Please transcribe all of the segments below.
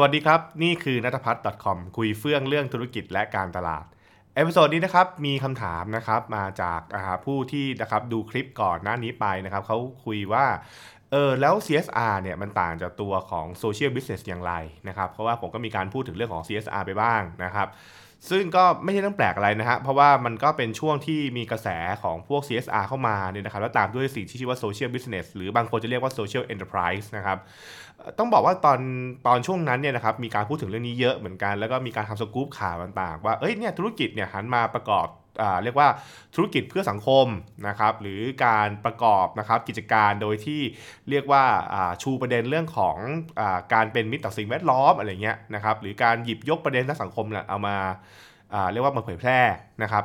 สวัสดีครับ นี่คือนัทพัฒน์ .com คุยเฟื่องเรื่องธุรกิจและการตลาด episode นี้นะครับมีคำถามนะครับมาจากผู้ที่นะครับดูคลิปก่อนหน้านี้ไปนะครับเขาคุยว่าเออแล้ว CSR เนี่ยมันต่างจากตัวของ Social Business อย่างไรนะครับเพราะว่าผมก็มีการพูดถึงเรื่องของ CSR ไปบ้างนะครับ ซึ่งก็ไม่ใช่เรื่องแปลกอะไรนะฮะเพราะว่ามันก็เป็นช่วงที่มีกระแสของพวก CSR เข้ามาเนี่ยนะครับแล้วตามด้วยสิ่งที่ชื่อว่า Social Business หรือบางคนจะเรียกว่า Social Enterprise นะครับต้องบอกว่าตอนตอนช่วงนั้นเนี่ยนะครับมีการพูดถึงเรื่องนี้เยอะเหมือนกัน แล้วก็มีการทำสกู๊ปข่าวต่างๆ ว่าเอ้ยเนี่ยธุรกิจเนี่ยหันมาประกอบ เรียกว่าธุรกิจเพื่อสังคมนะครับหรือการประกอบนะครับกิจการโดยที่เรียกว่าชูประเด็นเรื่องของอการเป็นมิตรต่อสิ่งแวดล้อมอะไรเงี้ยนะครับหรือการหยิบยกประเด็นทางสังคมเอามาเรียกว่ามาเผยแพร่นะครับ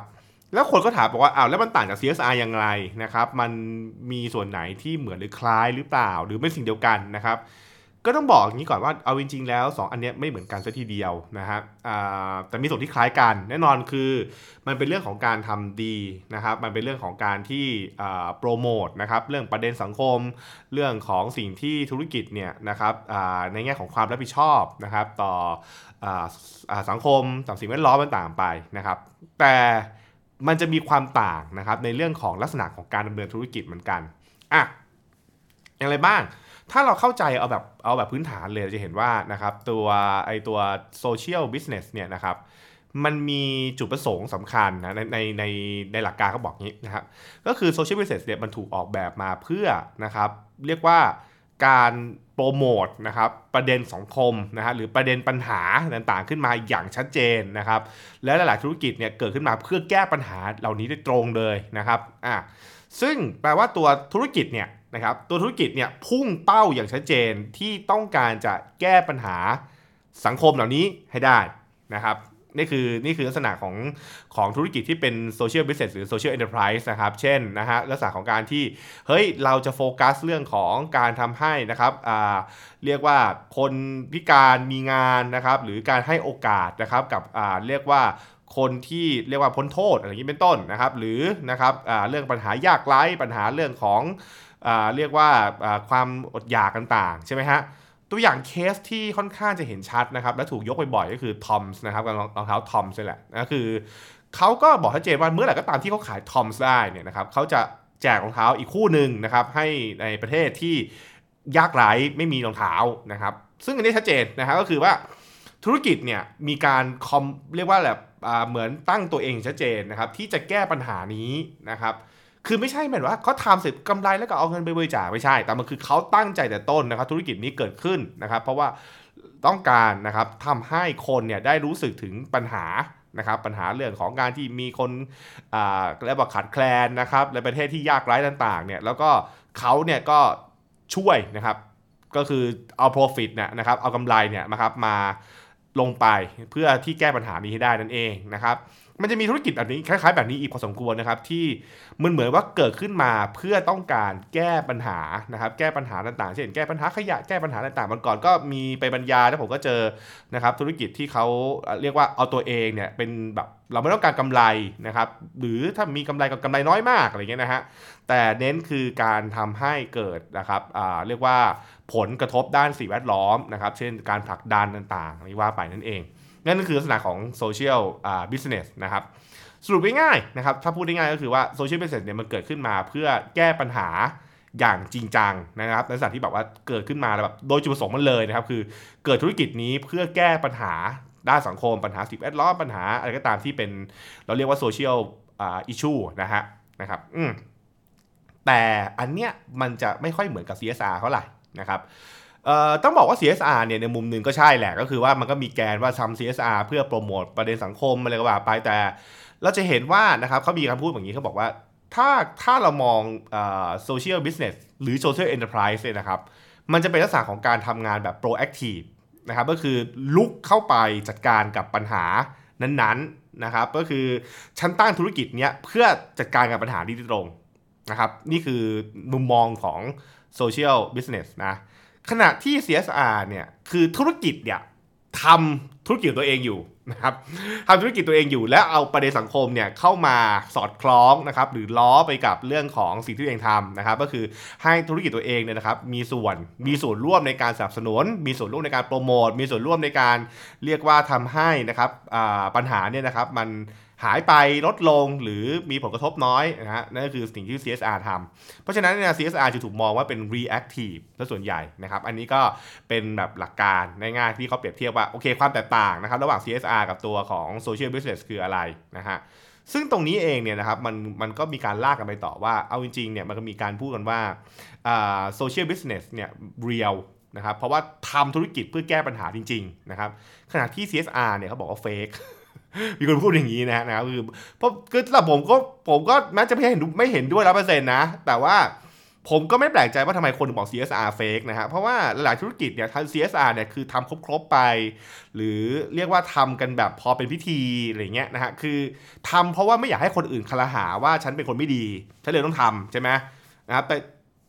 แล้วคนก็ถามบอกว่าอ้าวแล้วมันต่างจาก CSR อยังไงนะครับมันมีส่วนไหนที่เหมือนหรือคล้ายหรือเปล่า หรือไม่สิ่งเดียวกันนะครับ ก็ต้องบอกอย่างนี้ก่อนว่าเอาจริงๆแล้ว 2 อันนี้ไม่เหมือนกันซะทีเดียวนะครับแต่มีส่วนที่คล้ายกัน แน่นอนคือมันเป็นเรื่องของการทำดีนะครับมันเป็นเรื่องของการที่โปรโมทนะครับเรื่องประเด็นสังคม เรื่องของสิ่งที่ธุรกิจเนี่ยนะครับในแง่ของความรับผิดชอบนะครับต่ออสังคมต่อสิ่งแวดล้อมต่างๆไปนะครับ แต่มันจะมีความต่างนะครับในเรื่องของลักษณะของการดำเนินธุรกิจเหมือนกันอะอย่างไรบ้าง ถ้าเราเข้าใจเอาแบบเอาแบบพื้นฐานเลยจะเห็นว่านะครับตัวไอตัว social business เนี่ยนะครับมันมีจุดประสงค์สำคัญนะในในในในหลักการเขาบอกงี้นะครับก็คือ social business เนี่ยมันถูกออกแบบมาเพื่อนะครับเรียกว่าการโปรโมทนะครับประเด็นสังคมนะฮะหรือประเด็นปัญหาต่างๆ ขึ้นมาอย่างชัดเจนนะครับและหลายๆธุรกิจเนี่ยเกิดขึ้นมาเพื่อแก้ปัญหาเหล่านี้ได้ตรงเลยนะครับอะซึ่งแปลว่าตัวธุรกิจเนี่ย นะครับตัวธุรกิจเนี่ยพุ่งเป้าอย่างชัดเจนที่ต้องการจะแก้ปัญหาสังคมเหล่านี้ให้ได้นะครับนี่คือนี่คือลักษณะของของธุรกิจที่เป็น social business หรือ social enterprise นะครับ เช่นนะฮะลักษณะของการที่ เฮ้ย เราจะโฟกัสเรื่องของการทำให้นะครับอ่าเรียกว่าคนพิการมีงานนะครับ หรือการให้โอกาสนะครับกับอ่าเรียกว่าคนที่เรียกว่าพ้นโทษอะไรอย่างนี้เป็นต้นนะครับ หรือนะครับเรื่องปัญหายากไร้ปัญหาเรื่องของ เรียกว่าความอดอยากต่างๆ ใช่ไหมฮะ ตัวอย่างเคสที่ค่อนข้างจะเห็นชัดนะครับ และถูกยกไปบ่อยก็คือ TOMS นะครับกับรองเท้า TOMS นี่แหละนะคือเขาก็บอกชัดเจนว่าเมื่อไหร่ก็ตามที่เขาขาย TOMS ได้เนี่ยนะครับเขาจะแจกรองเท้าอีกคู่หนึ่งนะครับให้ในประเทศที่ยากไร้ไม่มีรองเท้านะครับ ซึ่งอันนี้ชัดเจนนะครับก็คือว่าธุรกิจเนี่ยมีการคอมเรียกว่าแบบเหมือนตั้งตัวเองชัดเจนนะครับที่จะแก้ปัญหานี้นะครับ คือไม่ใช่หมายว่าเขาทำเสร็จกำไรแล้วก็เอาเงินไปบริจาคไม่ใช่ แต่มันคือเขาตั้งใจแต่ต้นนะครับ ธุรกิจนี้เกิดขึ้นนะครับ เพราะว่าต้องการนะครับทำให้คนเนี่ยได้รู้สึกถึงปัญหานะครับปัญหาเรื่องของการที่มีคนอ่าเรียกว่าขาดแคลนนะครับในประเทศที่ยากไร้ต่างๆเนี่ยแล้วก็เขาเนี่ยก็ช่วยนะครับก็คือเอา profit เนี่ยนะครับเอากำไรเนี่ยนะครับมาลงไปเพื่อที่แก้ปัญหานี้ให้ได้นั่นเองนะครับมันจะมีธุรกิจแบบนี้คล้ายๆแบบนี้อีกพอสมควรนะครับ ที่มันเหมือนว่าเกิดขึ้นมาเพื่อต้องการแก้ปัญหานะครับ แก้ปัญหาต่างๆ เช่นแก้ปัญหาขยะแก้ปัญหาต่างๆมันก่อนก็มีไปบรรยายแล้วผมก็เจอนะครับ ธุรกิจที่เขาเรียกว่าเอาตัวเองเนี่ยเป็นแบบเราไม่ต้องการกำไรนะครับ หรือถ้ามีกำไรก็กำไรน้อยมากอะไรเงี้ยนะฮะแต่เน้นคือการทำให้เกิดนะครับเรียกว่าผลกระทบด้านสิ่งแวดล้อมนะครับ เช่นการผลักดันต่างๆนี่ว่าไปนั่นเอง นั่นก็คือลักษณะของโซเชียลอ่า business นะครับสรุปง่ายๆนะครับถ้าพูดง่ายๆก็คือว่า social business เนี่ยมันเกิดขึ้นมาเพื่อแก้ปัญหาอย่างจริงจังนะครับในสถานที่แบบว่าเกิดขึ้นมาแบบโดยจุดประสงค์มันเลยนะครับคือเกิดธุรกิจนี้เพื่อแก้ปัญหาด้านสังคม ปัญหาสิ่งแวดล้อมปัญหาอะไรก็ตามที่เป็นเราเรียกว่าโซเชียลอ่าอิชูนะฮะนะครับอืมแต่อันเนี้ยมันจะไม่ค่อยเหมือนกับ CSR เท่าไหร่นะครับ ต้องบอกว่า CSR เนี่ยในมุมหนึ่งก็ใช่แหละ ก็คือว่ามันก็มีแกนว่าทำ CSR เพื่อโปรโมทประเด็นสังคมอะไรก็ว่าไปแต่ เราจะเห็นว่านะครับเขามีคำพูดอย่างนี้เขาบอกว่า ถ้าถ้าเรามอง social business หรือ social enterprise เนี่ยนะครับ มันจะเป็นลักษณะของการทำงานแบบ proactive นะครับก็คือลุกเข้าไปจัดการกับปัญหานั้นๆนะครับ ก็คือฉันตั้งธุรกิจเนี้ยเพื่อจัดการกับปัญหาที่ตรงนะครับ นี่คือมุมมองของ social business นะ ขณะที่ CSR เนี่ยคือธุรกิจเนี่ยทำธุรกิจตัวเองอยู่นะครับทำธุรกิจตัวเองอยู่แล้วเอาประเด็นสังคมเนี่ยเข้ามาสอดคล้องนะครับหรือล้อไปกับเรื่องของสิ่งที่ตัวเองทำนะครับก็คือให้ธุรกิจตัวเองเนี่ยนะครับมีส่วนมีส่วนร่วมในการสนับสนุน มีส่วนร่วมในการโปรโมทมีส่วนร่วมในการเรียกว่าทำให้นะครับปัญหาเนี่ยนะครับมัน หายไปลดลงหรือมีผลกระทบน้อยนะฮะนั่นก็คือสิ่งที่ CSR ทำเพราะฉะนั้นเนี่ย CSR จะถูกมองว่าเป็น reactive ซะส่วนใหญ่นะครับ อันนี้ก็เป็นแบบหลักการง่ายๆที่เขาเปรียบเทียบว่า โอเคความแตกต่างนะครับ ระหว่าง CSR กับตัวของ social business คืออะไรนะฮะซึ่งตรงนี้เองเนี่ยนะครับมันมันก็มีการลากกันไปต่อว่าเอาจริงๆเนี่ยมันก็มีการพูดกันว่า social business เนี่ย real นะครับเพราะว่าทำธุรกิจเพื่อแก้ปัญหาจริงๆนะครับขณะที่ CSR เนี่ยเขาบอกว่า fake มีคนพูดอย่างนี้นะนะครับคือเพราะคือสำหรับผมก็ผมก็แม้จะไม่เห็นไม่เห็นด้วยร้อเปอร์เซ็นต์นะ แต่ว่าผมก็ไม่แปลกใจว่าทำไมคนถึงบอก CSR fake นะฮะเพราะว่าหลายธุรกิจเนี่ยทำ CSR เนี่ยคือทำครบๆไป หรือเรียกว่าทำกันแบบพอเป็นพิธีอะไรเงี้ยนะฮะคือทำเพราะว่าไม่อยากให้คนอื่นคลาหาว่าฉันเป็นคนไม่ดี ฉันเลยต้องทำใช่ไหมนะครับแต่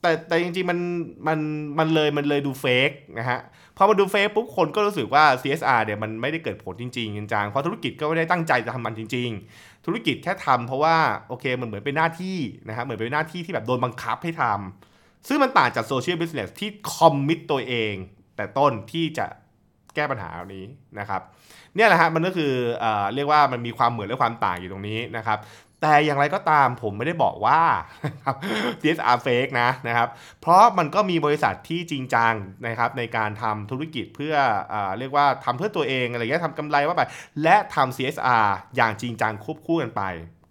แต่แต่จริงๆมันมันมันเลยมันเลยดูเฟกนะฮะพอมาดูเฟซปุ๊บคนก็รู้สึกว่า CSR เนี่ยมันไม่ได้เกิดผลจริงๆจังๆเพราะธุรกิจก็ไม่ได้ตั้งใจจะทำมันจริง ๆ ธุรกิจแค่ทำเพราะว่าโอเคมันเหมือนเป็นหน้าที่นะครับเหมือนเป็นหน้าที่ที่แบบโดนบังคับให้ทำซึ่งมันต่างจาก social business ที่ commit ตัวเอง แต่ต้นที่จะแก้ปัญหาเหล่านี้นะครับเนี่ยแหละฮะมันก็คือเอเรียกว่ามันมีความเหมือนและความต่างอยู่ตรงนี้นะครับ แต่อย่างไรก็ตามผมไม่ได้บอกว่า CSR fake นะนะครับ เพราะมันก็มีบริษัทที่จริงจังนะครับในการทำธุรกิจเพื่ออเรียกว่าทำเพื่อตัวเองอะไรเงี้ยทำกำไรว่าไป และทำ CSR อย่างจริงจังควบคู่กันไป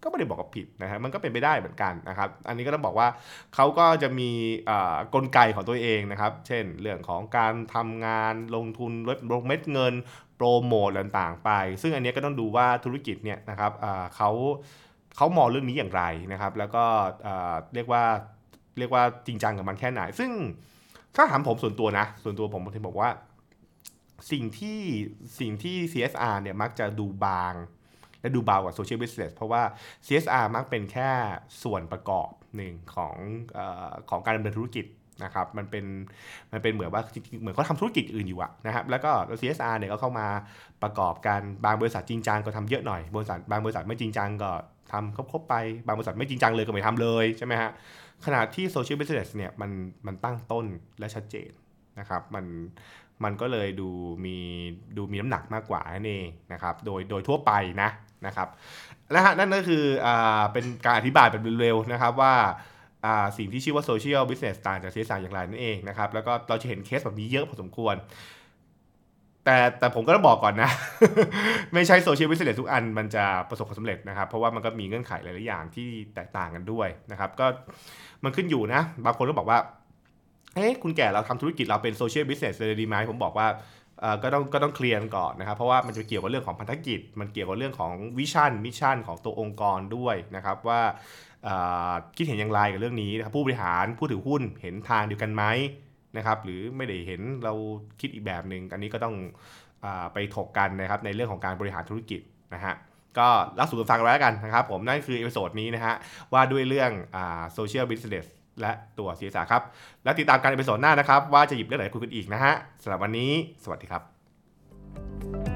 ก็ไม่ได้บอกว่าผิดนะครับมันก็เป็นไปได้เหมือนกันนะครับ อันนี้ก็ต้องบอกว่าเขาก็จะมีกลไกของตัวเองนะครับ เช่น เรื่องของการทำงานลงทุนลงเม็ดเงิน โปรโมทต่างๆ ไป ซึ่งอันนี้ก็ต้องดูว่าธุรกิจเนี่ยนะครับเขา เขามองเรื่องนี้อย่างไรนะครับ แล้วก็เรียกว่าเรียกว่าจริงจังกับมันแค่ไหน ซึ่งถ้าถามผมส่วนตัวนะ ส่วนตัวผมผมบอกว่า สิ่งที่สิ่งที่ CSR เนี่ยมักจะดูบาง และดูเบากว่า Social Business เพราะว่า CSR มักเป็นแค่ส่วนประกอบหนึ่งของอของการดำเนินธุรกิจ นะครับมันเป็นมันเป็นเหมือนว่าเหมือนเขาทำธุรกิจอื่นอยู่อะนะครับแล้วก็ CSR เนี่ยก็เข้ามาประกอบกันบางบริษัทจริงจังก็ทำเยอะหน่อยบริษัทบางบริษัทไม่จริงจังก็ทำครบๆไปบางบริษัทไม่จริงจังเลยก็ไม่ทำเลยใช่ไหมฮะขณะที่ social business เนี่ยมันมันตั้งต้นและชัดเจนนะครับมันมันก็เลยดูมีดูมีน้ำหนักมากกว่านั่นเองนะครับโดยโดยทั่วไปนะนะครับและฮะนั่นก็คืออ่าเป็นการอธิบายแบบเร็วๆนะครับว่า สิ่งที่ชื่อว่า social business ต่างจาก CSR อย่างไรนั่นเองนะครับ แล้วก็เราจะเห็นเคสแบบนี้เยอะพอสมควร แต่แต่ผมก็ต้องบอกก่อนนะ ไม่ใช่ social business ทุกอันมันจะประสบความสำเร็จนะครับ เพราะว่ามันก็มีเงื่อนไขหลาย ๆ อย่างที่แตกต่างกันด้วยนะครับ ก็มันขึ้นอยู่นะ บางคนก็บอกว่าเฮ้ยคุณแก่เราทำธุรกิจเราเป็น social business เลยดีไหมผมบอกว่าก็ต้องก็ต้องเคลียร์ก่อนนะครับ เพราะว่ามันจะเกี่ยวกับเรื่องของพันธกิจ มันเกี่ยวกับเรื่องของ vision mission ของตัวองค์กรด้วยนะครับว่า คิดเห็นอย่างไรกับเรื่องนี้นะครับผู้บริหารผู้ถือหุ้นเห็นทางเดียวกันไหมนะครับหรือไม่ได้เห็นเราคิดอีกแบบหนึ่งอันนี้ก็ต้องอไปถกกันนะครับในเรื่องของการบริหารธุรกิจนะฮะก็เล่าสู่ฟังไว้แล้วกันนะครับผมนั่นคือ episode นี้นะฮะว่าด้วยเรื่อง social business และตัว CSR ครับ แล้วติดตามกัน episode หน้านะครับ ว่าจะหยิบเรื่องไหนคุยกันอีกนะฮะสำหรับวันนี้ สวัสดีครับ